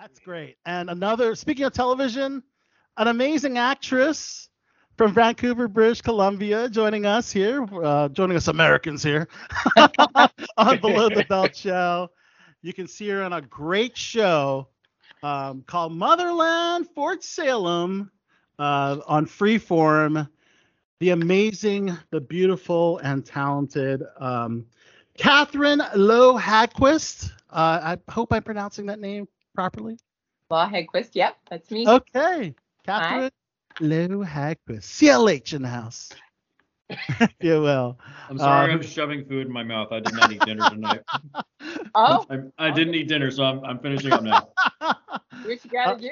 That's great. And another, speaking of television, an amazing actress from Vancouver, British Columbia, joining us here, uh, joining us Americans here on Below the Belt Show. You can see her on a great show um, called Motherland Fort Salem uh, on Freeform. The amazing, the beautiful, and talented um, Catherine Lough Haggquist. Uh, I hope I'm pronouncing that name properly. Lough Haggquist, yep, that's me. Okay, Catherine Lou Haggquist, CLH in the house. yeah, well. I'm sorry, Um, I'm shoving food in my mouth. I did not eat dinner tonight. Oh, I, I didn't eat dinner, so I'm, I'm finishing up now. what you gotta do?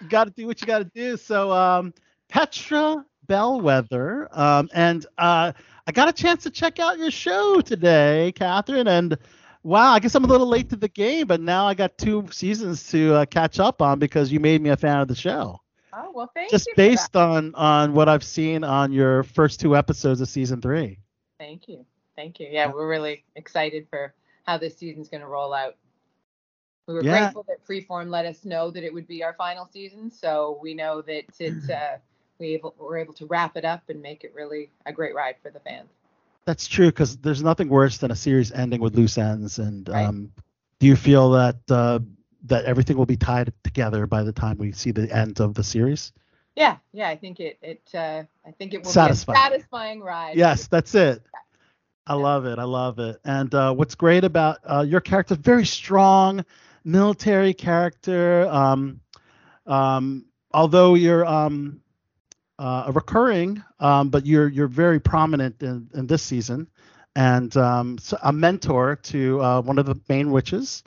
you got to do what you got to do. So, um, Petra Bellwether, um, and uh, I got a chance to check out your show today, Catherine, and wow, I guess I'm a little late to the game, but now I got two seasons to uh, catch up on because you made me a fan of the show. Oh, well, thank Just you. that. based on on what I've seen on your first two episodes of season three. Thank you. Thank you. Yeah, we're really excited for how this season's going to roll out. We were Yeah. grateful that Freeform let us know that it would be our final season, so we know that it uh, we able, we're able to wrap it up and make it really a great ride for the fans. That's true because there's nothing worse than a series ending with loose ends. And Right. um, do you feel that uh, that everything will be tied together by the time we see the end of the series? Yeah, yeah, I think it it uh, I think it will Satisfying. be a satisfying ride. Yes, that's it. I love it. I love it. And uh, what's great about uh, your character, very strong military character. Um, um, although you're um, uh, a recurring, um, but you're you're very prominent in, in this season, and um, so a mentor to uh, one of the main witches,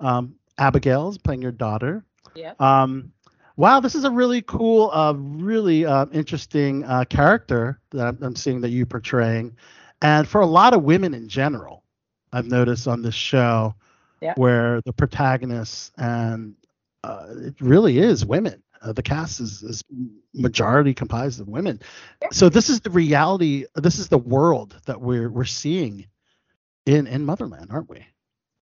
um, Abigail, is playing your daughter. Yeah. Um, wow, this is a really cool, uh, really uh, interesting uh, character that I'm, I'm seeing that you're portraying, and for a lot of women in general, I've noticed on this show, Yeah. where the protagonists and uh, it really is women. Uh, the cast is, is majority comprised of women. So this is the reality. This is the world that we're we're seeing in in Motherland, aren't we?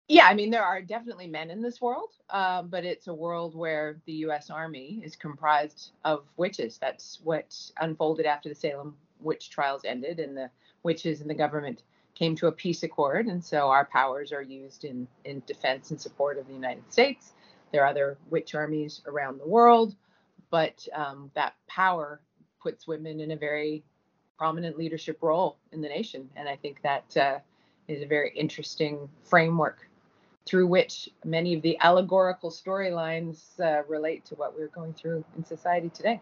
Yeah, I mean there are definitely men in this world, um, but it's a world where the U.S. Army is comprised of witches. That's what unfolded after the Salem witch trials ended, and the witches and the government came to a peace accord, and so our powers are used in in defense and support of the United States. There are other witch armies around the world, but um, that power puts women in a very prominent leadership role in the nation, and I think that uh, is a very interesting framework through which many of the allegorical storylines uh, relate to what we're going through in society today.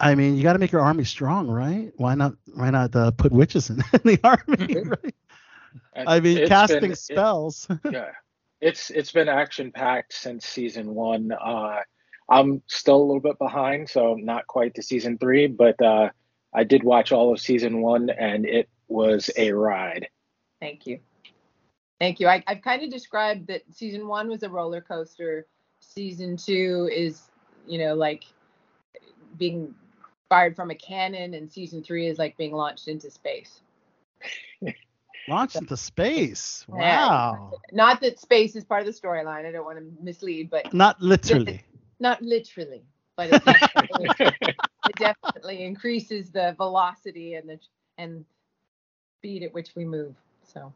I mean, you got to make your army strong, right? Why not? Why not uh, put witches in, in the army? Right? I mean, it's casting been- it- spells. yeah, it's it's been action packed since season one. Uh, I'm still a little bit behind, so not quite to season three, but uh, I did watch all of season one, and it was a ride. Thank you. Thank you. I, I've kind of described that season one was a roller coaster. Season two is, you know, like being fired from a cannon, and season three is like being launched into space. Launched into space. Yeah. Wow. Not that space is part of the storyline. I don't want to mislead, but Not literally. not literally, but it definitely, it definitely increases the velocity and the and speed at which we move. So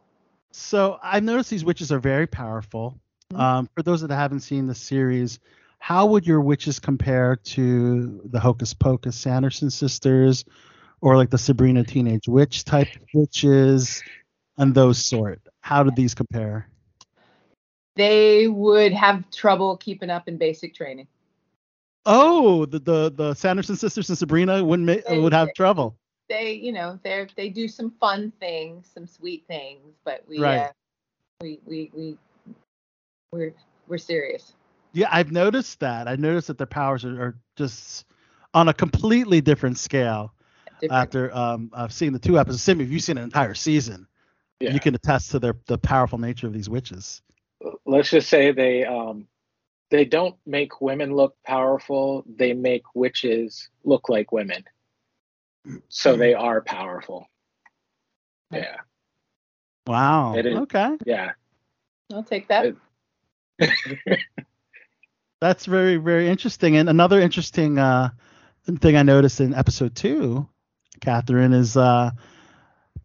So I've noticed these witches are very powerful. Mhm. Um, for those that haven't seen the series, how would your witches compare to the Hocus Pocus Sanderson sisters, or like the Sabrina Teenage Witch type witches, and those sort? How do these compare? they would have trouble keeping up in basic training. Oh, the the, the Sanderson sisters and Sabrina wouldn't ma- They- would have they- trouble. They, you know, they they do some fun things, some sweet things, but we Right. uh, we we we we're we're serious. Yeah, I've noticed that. I noticed that their powers are, are just on a completely different scale. Different. After um, I've seen the two episodes, Sim, if you've seen an entire season, Yeah. you can attest to their the powerful nature of these witches. Let's just say they um, they don't make women look powerful. They make witches look like women, so they are powerful. Yeah, Wow. It is. Okay. yeah. I'll take that. It- That's very very interesting. And another interesting uh, thing I noticed in episode two, Catherine, is uh,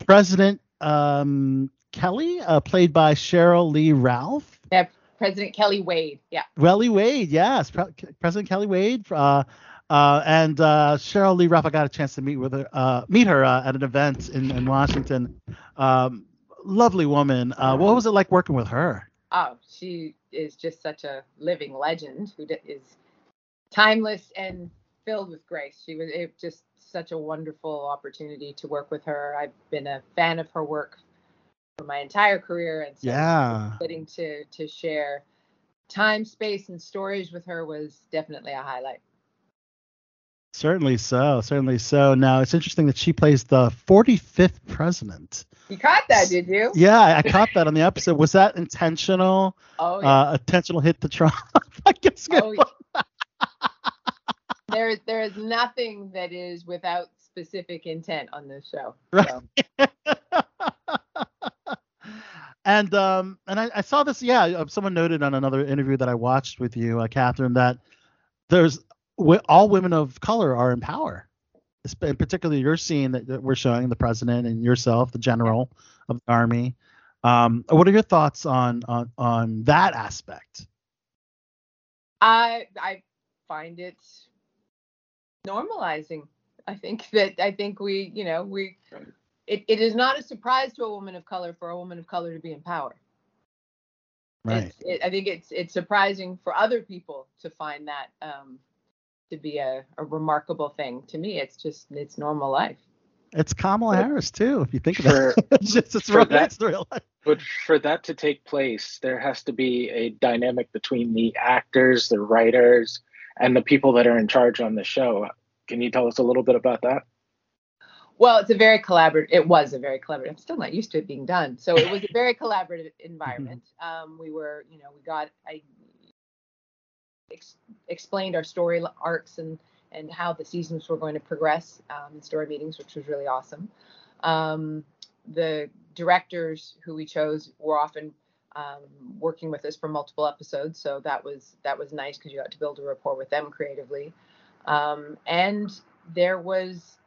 President um, Kelly, uh, played by Sheryl Lee Ralph. Yeah, President Kelly Wade. Yeah. Welly Wade, yes, Pre- President Kelly Wade. Uh, uh, and uh, Sheryl Lee Ralph, I got a chance to meet with her, uh, meet her uh, at an event in, in Washington. Um, lovely woman. Uh, what was it like working with her? Oh, she is just such a living legend who d- is timeless and filled with grace. She was it, just such a wonderful opportunity to work with her. I've been a fan of her work for my entire career, and so Yeah. getting to to share time, space, and stories with her was definitely a highlight. Certainly so. Certainly so. Now it's interesting that she plays the 45th president. You caught that, did you? Yeah, I, I caught that on the episode. Was that intentional? Oh, yeah. Uh, intentional hit the Trump? I guess. Oh, yeah. There, there is nothing that is without specific intent on this show. Right. And um, and I, I saw this. Yeah, uh, someone noted on another interview that I watched with you, uh, Catherine, that there's all women of color are in power. Esp- In particular, you're seeing that, that we're showing the president and yourself, the general of the army. Um, what are your thoughts on on on that aspect? I, I find it normalizing. I think that I think we, you know, we. It, it is not a surprise to a woman of color for a woman of color to be in power. Right. It, I think it's it's surprising for other people to find that um, to be a, a remarkable thing. To me, it's just it's normal life. It's Kamala Harris too, if you think about For- it. it's just it's real, that- it's real life. But for that to take place, there has to be a dynamic between the actors, the writers, and the people that are in charge on the show. Can you tell us a little bit about that? Well, it's a very collaborative. It was a very collaborative. I'm still not used to it being done. So it was a very collaborative environment. Um, we were, you know, we got I ex- explained our story arcs and and how the seasons were going to progress um, in story meetings, which was really awesome. Um, the directors who we chose were often um, working with us for multiple episodes, so that was that was nice because you got to build a rapport with them creatively. Um, and there was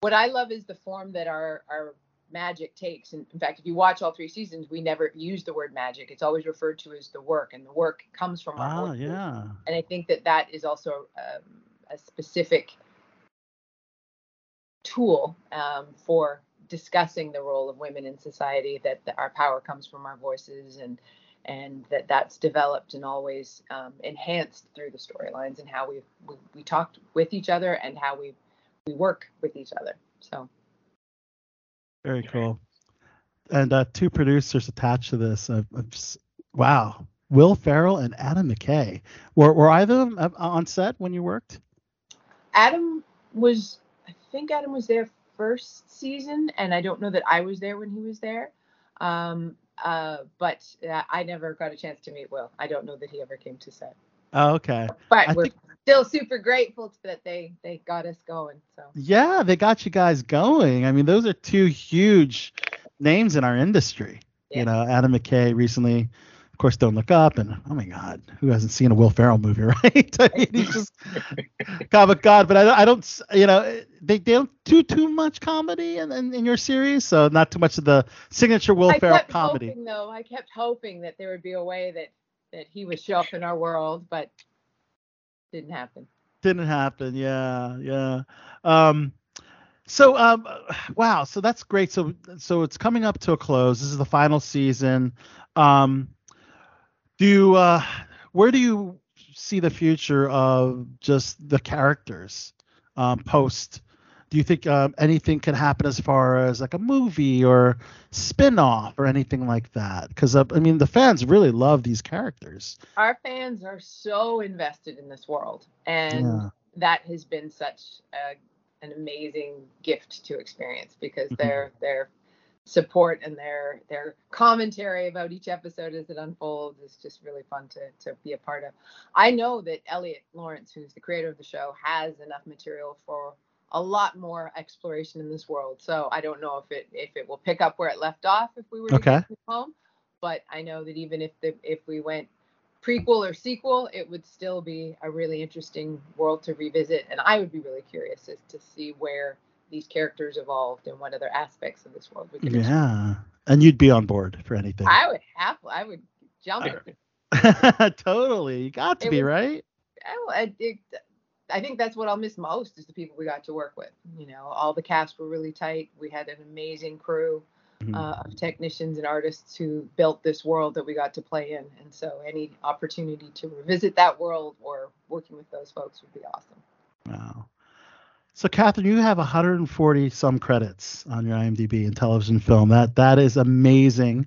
what I love is the form that our our magic takes. And in fact, if you watch all three seasons, we never use the word magic. It's always referred to as the work, and the work comes from our Ah, yeah. And I think that that is also um, a specific tool um, for discussing the role of women in society. That, that our power comes from our voices, and and that that's developed and always um, enhanced through the storylines and how we, we we talked with each other and how we we work with each other. So Very cool. And uh, two producers attached to this. Uh, uh, wow. Will Ferrell and Adam McKay. Were, were either of them on set when you worked? Adam was, I think Adam was there first season, and I don't know that I was there when he was there. Um, uh, but uh, I never got a chance to meet Will. I don't know that he ever came to set. Oh, okay. But I we're think- still super grateful that they they got us going. So Yeah, they got you guys going. I mean, those are two huge names in our industry. Yeah. You know, Adam McKay recently, of course, Don't Look Up, and oh my God, who hasn't seen a Will Ferrell movie, right? I mean, he's just comic god. But I, I don't, you know, they, they don't do too much comedy in, in, in your series, so not too much of the signature Will I Ferrell comedy. hoping though. I kept hoping that there would be a way that that he would show up in our world, but didn't happen. Didn't happen. Yeah, yeah. Um, so um, wow. So that's great. So so it's coming up to a close. This is the final season. Um, do you, uh, where do you see the future of just the characters um, post? Do you think um, anything can happen as far as like a movie or spin-off or anything like that? Because uh, I mean, the fans really love these characters. Our fans are so invested in this world, and Yeah. that has been such a, an amazing gift to experience because Mhm. their their support and their their commentary about each episode as it unfolds is just really fun to to be a part of. I know that Eliot Laurence, who's the creator of the show, has enough material for a lot more exploration in this world. So I don't know if it if it will pick up where it left off if we were to Okay. get to home, but I know that even if the if we went prequel or sequel, it would still be a really interesting world to revisit, and I would be really curious as to see where these characters evolved and what other aspects of this world we could. explore. Yeah, and you'd be on board for anything. I would have, I would jump. totally, you got to It be was- right. I, I, it, I think that's what I'll miss most is the people we got to work with. You know, all the cast were really tight. We had an amazing crew Mhm. uh, of technicians and artists who built this world that we got to play in. And so, any opportunity to revisit that world or working with those folks would be awesome. Wow. So, Catherine, you have 140 some credits on your IMDb in television film. That that is amazing.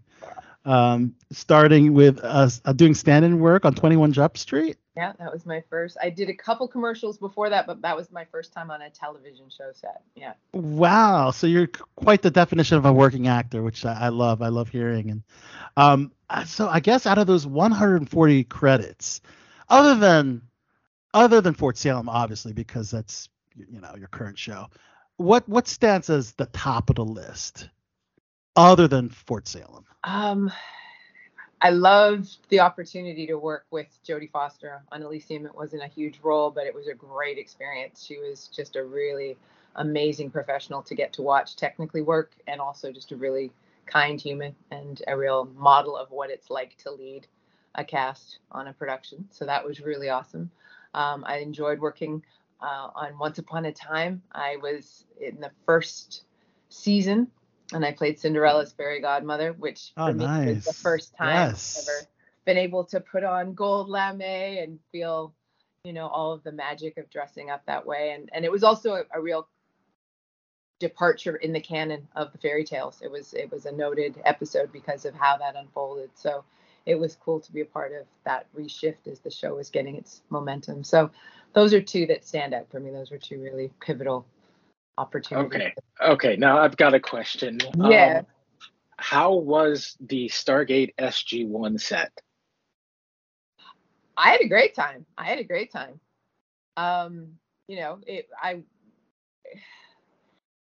Um, starting with us uh, doing stand-in work on 21 Jump Street. Yeah, that was my first. I did a couple commercials before that, but that was my first time on a television show set. Yeah. Wow. So you're quite the definition of a working actor, which I, I love. I love hearing. And um, uh, so I guess out of those 140 credits, other than other than Fort Salem, obviously, because that's you know your current show, what what stands as the top of the list, other than Fort Salem? Um, I loved the opportunity to work with Jodie Foster on Elysium. It wasn't a huge role, but it was a great experience. She was just a really amazing professional to get to watch technically work and also just a really kind human and a real model of what it's like to lead a cast on a production. So that was really awesome. Um, I enjoyed working uh, on Once Upon a Time. I was in the first season and I played Cinderella's fairy godmother, which Oh, for me was the first time Yes. I've ever been able to put on gold lame and feel, you know, all of the magic of dressing up that way. And and it was also a, a real departure in the canon of the fairy tales. It was it was a noted episode because of how that unfolded. So it was cool to be a part of that reshift as the show was getting its momentum. So those are two that stand out for me. Those were two really pivotal opportunities. Okay. Okay. Now I've got a question. Yeah. Um, how was the Stargate SG1 set? I had a great time. I had a great time. Um, you know, it I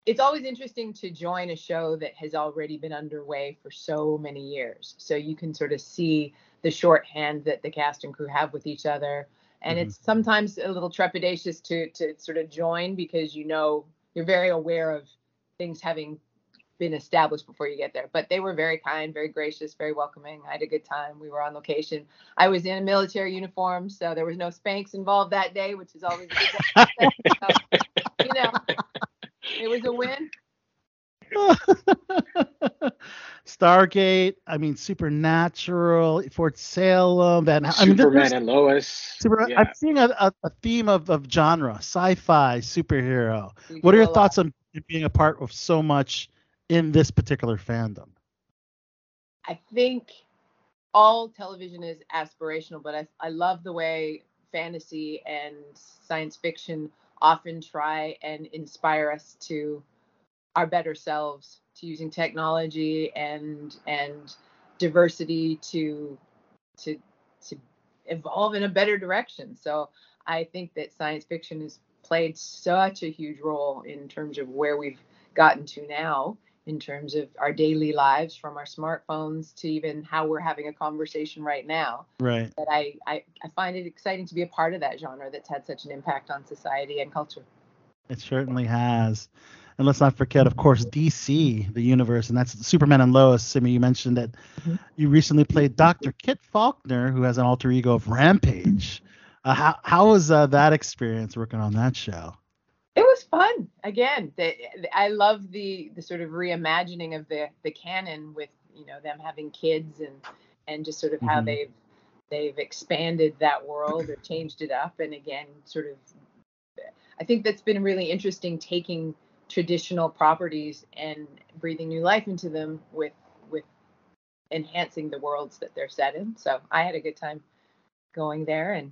it's always interesting to join a show that has already been underway for so many years. So you can sort of see the shorthand that the cast and crew have with each other. And Mhm. it's sometimes a little trepidatious to to sort of join because you know you're very aware of things having been established before you get there. But they were very kind, very gracious, very welcoming. I had a good time. We were on location. I was in a military uniform, so there was no Spanx involved that day, which is always a good thing. So, you know, it was a win. Stargate. I mean, Supernatural, Fort Salem, Van. I mean, there- Superman and Lois. Super, yeah. I'm seeing a, a, a theme of, of genre, sci-fi, superhero. We What are your thoughts on being a part of so much in this particular fandom? I think all television is aspirational, but I, I love the way fantasy and science fiction often try and inspire us to our better selves, to using technology and and diversity to to to evolve in a better direction. So I think that science fiction has played such a huge role in terms of where we've gotten to now in terms of our daily lives from our smartphones to even how we're having a conversation right now Right. that I, I i find it exciting to be a part of that genre that's had such an impact on society and culture It certainly has. And let's not forget, of course, DC, the universe, and that's Superman and Lois. Simi, you mentioned that Mhm. you recently played Dr. Kit Faulkner, who has an alter ego of Rampage. Uh, how how was uh, that experience working on that show? it was fun again the, i love the the sort of reimagining of the the canon with you know them having kids and and just sort of how Mhm. they've they've expanded that world or changed it up and again sort of i think that's been really interesting taking traditional properties and breathing new life into them with with enhancing the worlds that they're set in so i had a good time going there and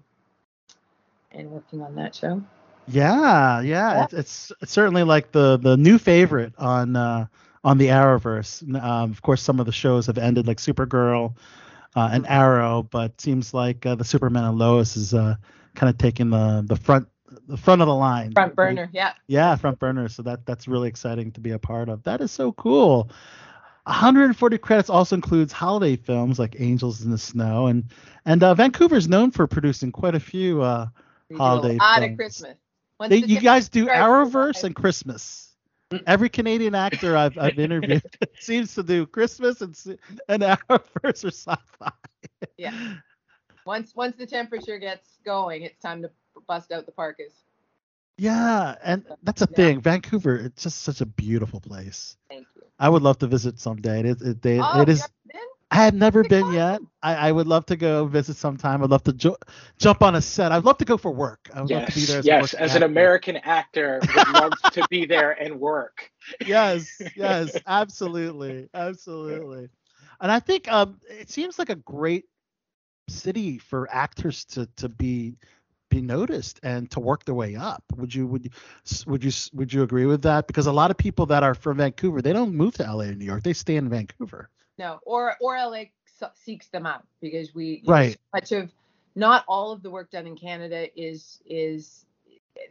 and working on that show Yeah, yeah, Yeah. It's, it's it's certainly like the the new favorite on uh, on the Arrowverse. Um, of course, some of the shows have ended, like Supergirl uh, and Arrow, but seems like uh, the Superman and Lois is uh, kind of taking the the front the front of the line. front burner yeah Yeah, front burner. So that that's really exciting to be a part of. That is so cool. 140 credits also includes holiday films like Angels in the Snow, and and uh, Vancouver's known for producing quite a few. Uh, Holiday a lot films. of Christmas. They, the you guys do Arrowverse and Christmas. Every Canadian actor I've, I've interviewed seems to do Christmas and and Arrowverse or sci-fi. Yeah. Once once the temperature gets going, it's time to bust out the parkas. Yeah, and that's a Yeah. thing. Vancouver, it's just such a beautiful place. Thank you. I would love to visit someday. It, it, they, oh, it you is. been? I have never It's been fun. yet. I, I would love to go visit sometime. I'd love to jo- jump on a set. I'd love to go for work. I would love to be Yes, there. As yes. working As an actor. American actor, would love to be there and work. yes, yes, absolutely, absolutely. And I think um, it seems like a great city for actors to to be be noticed and to work their way up. Would you would you would you would you agree with that? Because a lot of people that are from Vancouver, they don't move to LA or New York. They stay in Vancouver. No, or or LA seeks them out because we Right. much of not all of the work done in Canada is is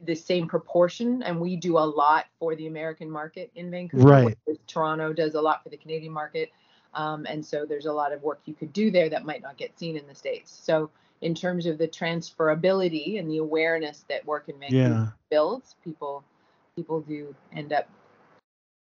the same proportion, and we do a lot for the American market in Vancouver. Right. Toronto does a lot for the Canadian market, um, and so there's a lot of work you could do there that might not get seen in the states. So in terms of the transferability and the awareness that work in Vancouver Yeah. builds, people people do end up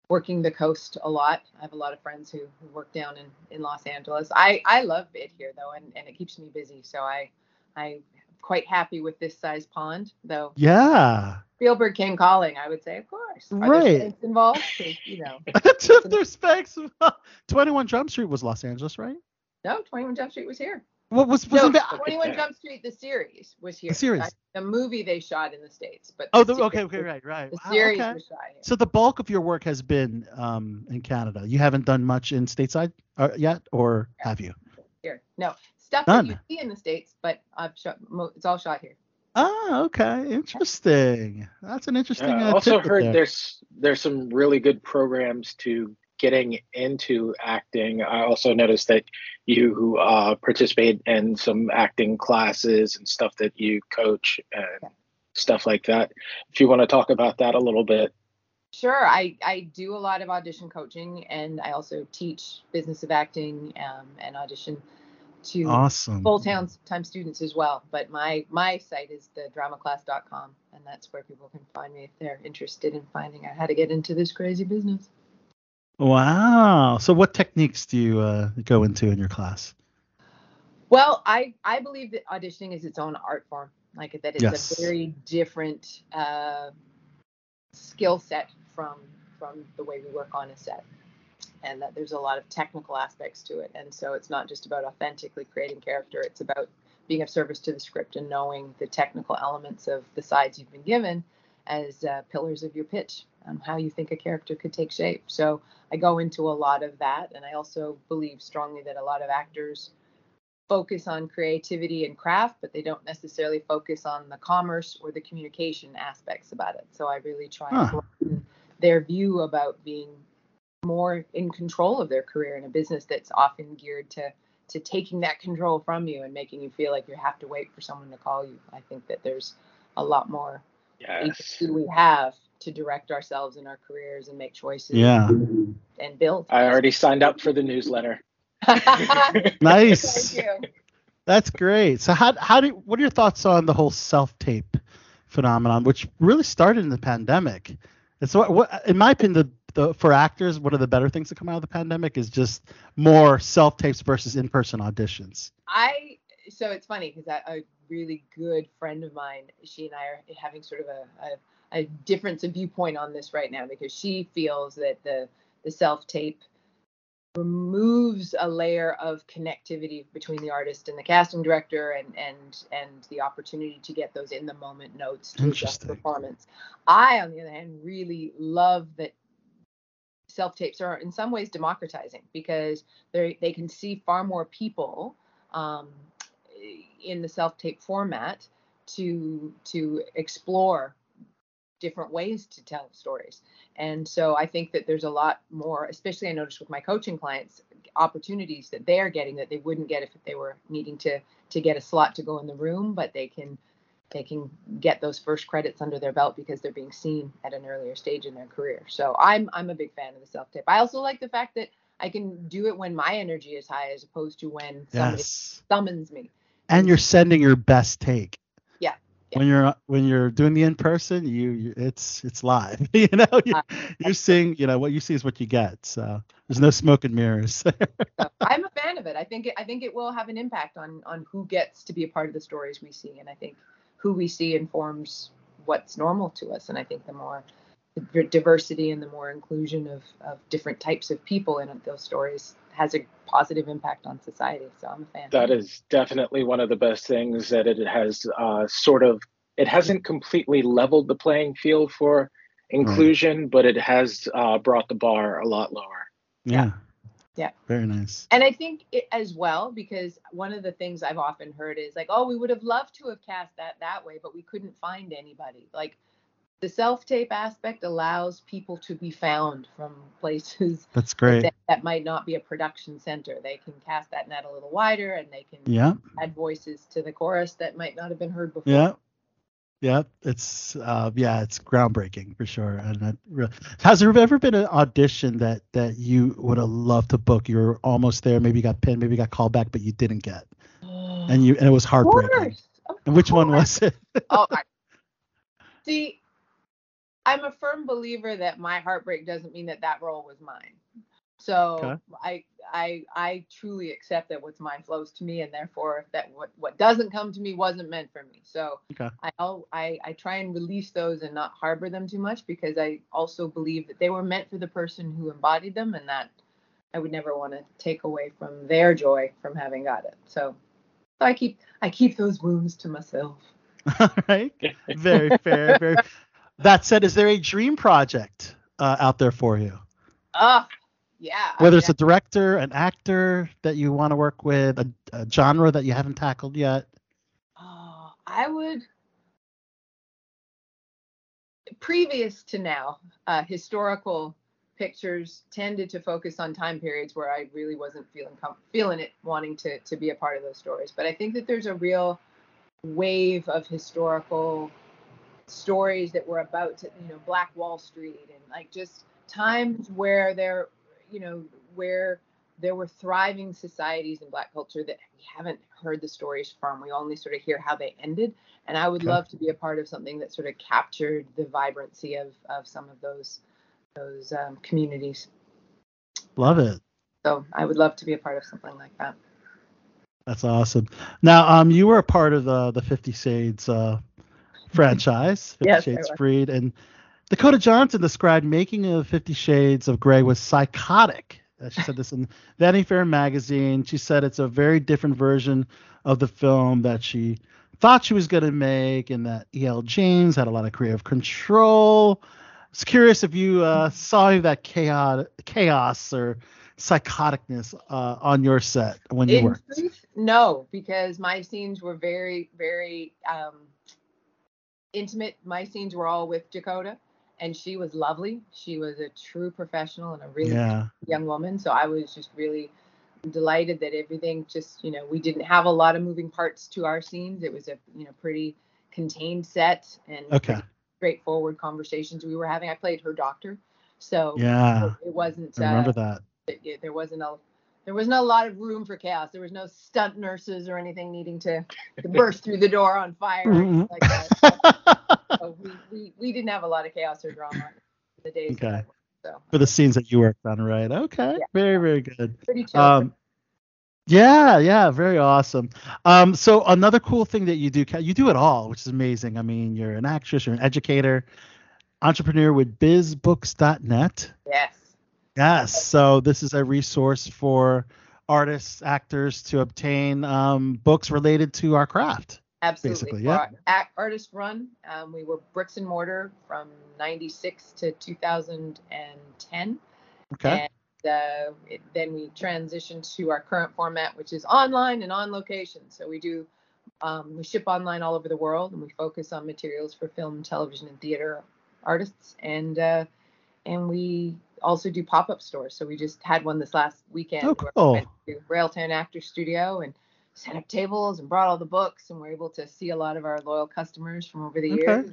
working the coast a lot. I have a lot of friends who, who work down in, in Los Angeles. I, I love it here though, and, and it keeps me busy. So I I'm quite happy with this size pond, though. Yeah. Spielberg came calling. I would say, of course. Are Right. involved? you know, Took their specs. 21 Jump Street was Los Angeles, right? no, 21 Jump Street was here. What was No, wasn't that? 21 Jump Street, the series was here. The series. Uh, the movie they shot in the states, but Oh, the the, okay, okay, right, right. The Wow, series okay. was shot here. So the bulk of your work has been um, in Canada. You haven't done much in stateside uh, yet, or have you? here. No stuff None. that you see in the states, but I've shot. It's all shot here. Ah, okay, interesting. That's an interesting. I uh, also heard there. there's there's some really good programs to getting into acting. I also noticed that you uh, participate in some acting classes and stuff that you coach and stuff like that. If you want to talk about that a little bit, Sure, I, I do a lot of audition coaching, and I also teach business of acting um, and audition to awesome. full time time students as well. But my my site is the dramaclass.com, and that's where people can find me if they're interested in finding out how to get into this crazy business. Wow. So what techniques do you uh, go into in your class? Well, I I believe that auditioning is its own art form, like that it's Yes. a very different uh, skill set from from the way we work on a set, and that there's a lot of technical aspects to it. And so it's not just about authentically creating character; it's about being of service to the script and knowing the technical elements of the sides you've been given as uh, pillars of your pitch and how you think a character could take shape. So I go into a lot of that, and I also believe strongly that a lot of actors focus on creativity and craft, but they don't necessarily focus on the commerce or the communication aspects about it. So I really try Huh. and broaden their view about being more in control of their career in a business that's often geared to to taking that control from you and making you feel like you have to wait for someone to call you. I think that there's a lot more yes, agency we have to direct ourselves in our careers and make choices Yeah. and build. I already signed up for the newsletter. Nice. Thank you. That's great. So how how do what are your thoughts on the whole self tape phenomenon, which really started in the pandemic? It's what, what in my opinion, the, the for actors, one of the better things to come out of the pandemic is just more self tapes versus in person auditions. I so it's funny because a, a really good friend of mine, she and I are having sort of a, a, a difference of viewpoint on this right now because she feels that the the self tape removes a layer of connectivity between the artist and the casting director and and and the opportunity to get those in the moment notes to adjust performance. I on the other hand really love that self tapes are in some ways democratizing because they they can see far more people um, in the self tape format to to explore different ways to tell stories. And so I think that there's a lot more, especially I noticed with my coaching clients, opportunities that they're getting that they wouldn't get if they were needing to to get a slot to go in the room, but they can they can get those first credits under their belt because they're being seen at an earlier stage in their career. So I'm I'm a big fan of the self tape. I also like the fact that I can do it when my energy is high as opposed to when somebody Yes. summons me. And you're sending your best take. Yeah. When you're when you're doing the in person, you, you it's it's live. you know, you're, Uh, you're seeing. You know what you see is what you get. So there's no smoke and mirrors. I'm a fan of it. I think it, I think it will have an impact on on who gets to be a part of the stories we see, and I think who we see informs what's normal to us. And I think the more the diversity and the more inclusion of of different types of people in those stories has a positive impact on society. So I'm a fan. That is definitely one of the best things that it has uh, sort of. It hasn't completely leveled the playing field for inclusion, but it has uh, brought the bar a lot lower. yeah. Yeah. Very nice. and I think it as well because one of the things I've often heard is like, oh, we would have loved to have cast that that way, but we couldn't find anybody. Like the self tape aspect allows people to be found from places That's great. that, that might not be a production center. They can cast that net a little wider and they can Yeah. add voices to the chorus that might not have been heard before. Yeah. Yeah, it's uh, yeah, it's groundbreaking for sure. And I re- has there ever been an audition that that you would have loved to book? You were almost there, maybe you got pinned, maybe you got called back, but you didn't get, and you and it was of heartbreaking. course. Of And which one was it? oh, I, see, I'm a firm believer that my heartbreak doesn't mean that that role was mine. So Okay. I, I, I truly accept that what's mine flows to me, and therefore that what what doesn't come to me wasn't meant for me. So Okay. I, I, I try and release those and not harbor them too much because I also believe that they were meant for the person who embodied them, and that I would never want to take away from their joy from having got it. So, so I keep I keep those wounds to myself. All right, very fair. Very. That said, is there a dream project uh, out there for you? Ah, yeah. I Whether mean, it's a director, an actor that you want to work with, a, a genre that you haven't tackled yet. Oh, I would. Previous to now, uh, historical pictures tended to focus on time periods where I really wasn't feeling com- feeling it, wanting to to be a part of those stories. But I think that there's a real wave of historical stories that were about to, you know Black Wall Street and like just times where there, you know, where there were thriving societies in black culture that we haven't heard the stories from. We only sort of hear how they ended. And I would Okay. love to be a part of something that sort of captured the vibrancy of, of some of those those um, communities. Love it. So I would love to be a part of something like that. That's awesome. Now, um, you were a part of the the Fifty Shades uh, franchise, Fifty Yes, Shades. Freed, and Dakota Johnson described making of Fifty Shades of Grey was psychotic. Uh, she said this in Vanity Fair magazine. She said it's a very different version of the film that she thought she was going to make, and that E.L. James had a lot of creative control. I was curious if you uh, saw that chaos, chaos or psychoticness uh, on your set when you In worked. truth, no, because my scenes were very, very um, intimate. My scenes were all with Dakota, and she was lovely. She was a true professional and a really Yeah. young woman. So I was just really delighted that everything just, you know, we didn't have a lot of moving parts to our scenes. It was a, you know, pretty contained set and Okay. straightforward conversations we were having. I played her doctor. So Yeah. it wasn't I remember uh, that. it, it- there wasn't a there wasn't a lot of room for chaos. There was no stunt nurses or anything needing to, to burst through the door on fire like that. So we, we, we didn't have a lot of chaos or drama in the days. Okay. So For the scenes that you worked on, right? Okay. Yeah. Very, very good. pretty chill. Um, yeah, yeah, very awesome. Um, so another cool thing that you do, you do it all, which is amazing. I mean, you're an actress, you're an educator, entrepreneur with bizbooks.net. yes. Yes. So this is a resource for artists, actors to obtain um, books related to our craft. Absolutely. Yeah. our artist run. Um, we were bricks and mortar from 96 to 2010. Okay. And uh, it, then we transitioned to our current format, which is online and on location. So we do, um, we ship online all over the world and we focus on materials for film, television, and theater artists. And, uh, and we also do pop up stores. So we just had one this last weekend Oh, where cool. we went to Railtown Actor Studio and set up tables and brought all the books and we're able to see a lot of our loyal customers from over the Okay. years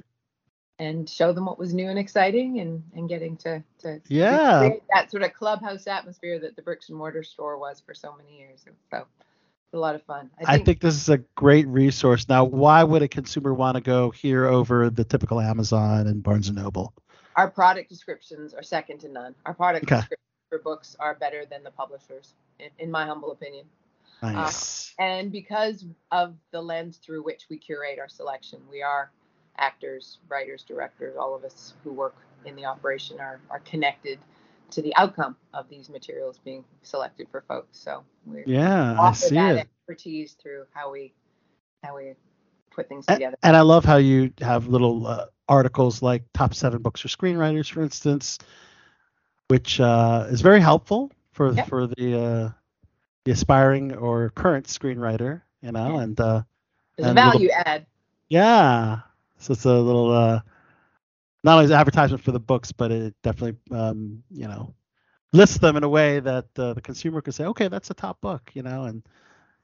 and show them what was new and exciting and and getting to to Yeah. that sort of clubhouse atmosphere that the bricks and mortar store was for so many years. So it's a lot of fun. I think this is a great resource. Now, why would a consumer want to go here over the typical Amazon and Barnes and Noble? Our product descriptions are second to none. Our product Okay. descriptions for books are better than the publishers, in, in my humble opinion. Nice. And because of the lens through which we curate our selection, we are actors, writers, directors, all of us who work in the operation are, are connected to the outcome of these materials being selected for folks. So we yeah, I offer see that it. expertise through how we how we put things together. And I love how you have little uh, articles like top seven books for screenwriters, for instance, which uh, is very helpful for Yep. for the uh, the aspiring or current screenwriter, you know. Yeah. And uh, There's a and little- value add. yeah, so it's a little uh, not only is advertisement for the books, but it definitely um, you know lists them in a way that uh, the consumer could say, okay, that's a top book, you know, and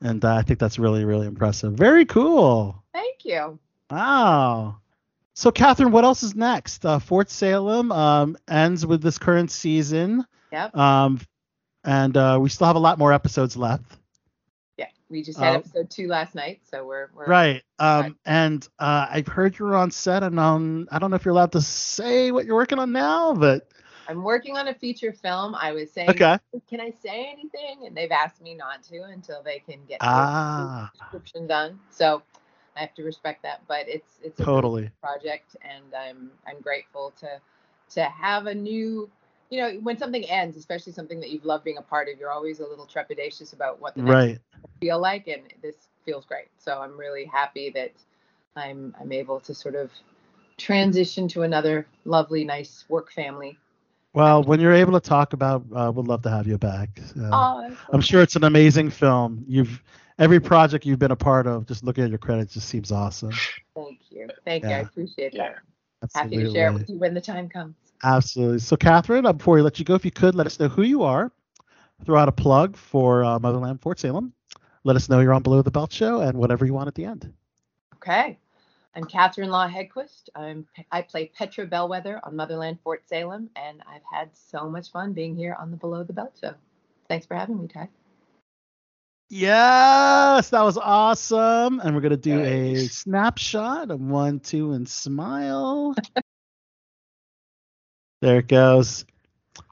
and uh, I think that's really really impressive. Very cool. Thank you. Wow. So, Catherine, what else is next? Uh, Fort Salem um, ends with this current season, Yep. um, and uh, we still have a lot more episodes left. Yeah. We just had Uh, episode two last night, so we're we're Right. Um, And uh, I've heard you're on set, and um, I don't know if you're allowed to say what you're working on now, but I'm working on a feature film. I was saying, okay. can I say anything? And they've asked me not to until they can get the Ah, description done. So I have to respect that. But it's it's a totally. project, and I'm I'm grateful to to have a new. You know, when something ends, especially something that you've loved being a part of, you're always a little trepidatious about what the next Right. feel like, and this feels great. So I'm really happy that I'm I'm able to sort of transition to another lovely, nice work family. Well, when you're able to talk about, uh, we'd love to have you back. Uh, Oh, I'm sure it's an amazing film. You've every project you've been a part of. Just looking at your credits, just seems awesome. Thank you. Thank you. I appreciate Yeah. that. Happy to share it with you when the time comes. Absolutely. So, Catherine, uh, before we let you go, if you could let us know who you are, throw out a plug for uh, Motherland Fort Salem. Let us know you're on Below the Belt Show and whatever you want at the end. Okay. I'm Catherine Lough Haggquist. I'm I play Petra Bellwether on Motherland Fort Salem, and I've had so much fun being here on the Below the Belt show. Thanks for having me, Ty. Yes, that was awesome. And we're going to do a Nice. snapshot of one, two, and smile. there it goes.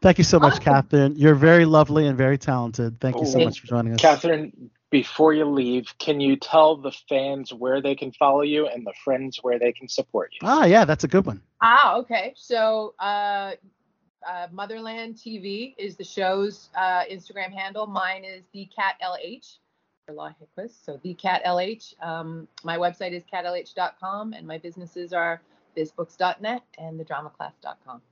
Thank you so much, Awesome. Catherine. You're very lovely and very talented. Thank you so much for joining us. Catherine, before you leave, can you tell the fans where they can follow you and the friends where they can support you? Ah, yeah, that's a good one. Ah, okay. So, uh, uh, Motherland TV is the show's uh, Instagram handle. Mine is the Cat LH for Lough Haggquist. So the Cat LH. Um, my website is catlh.com, and my businesses are bizbooks.net and thedramaclass.com.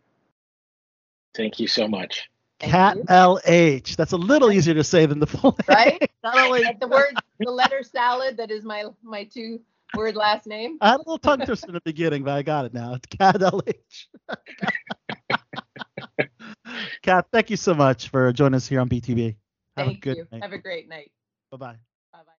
Thank you so much. Thank Cat you. LH. That's a little easier to say than the full name. Right? Not only the word, the letter salad. That is my my two word last name. I had a little tongue twister in the beginning, but I got it now. It's Cat LH. Cat, thank you so much for joining us here on BTB. Have Thank a good you. night. Have a great night. Bye bye.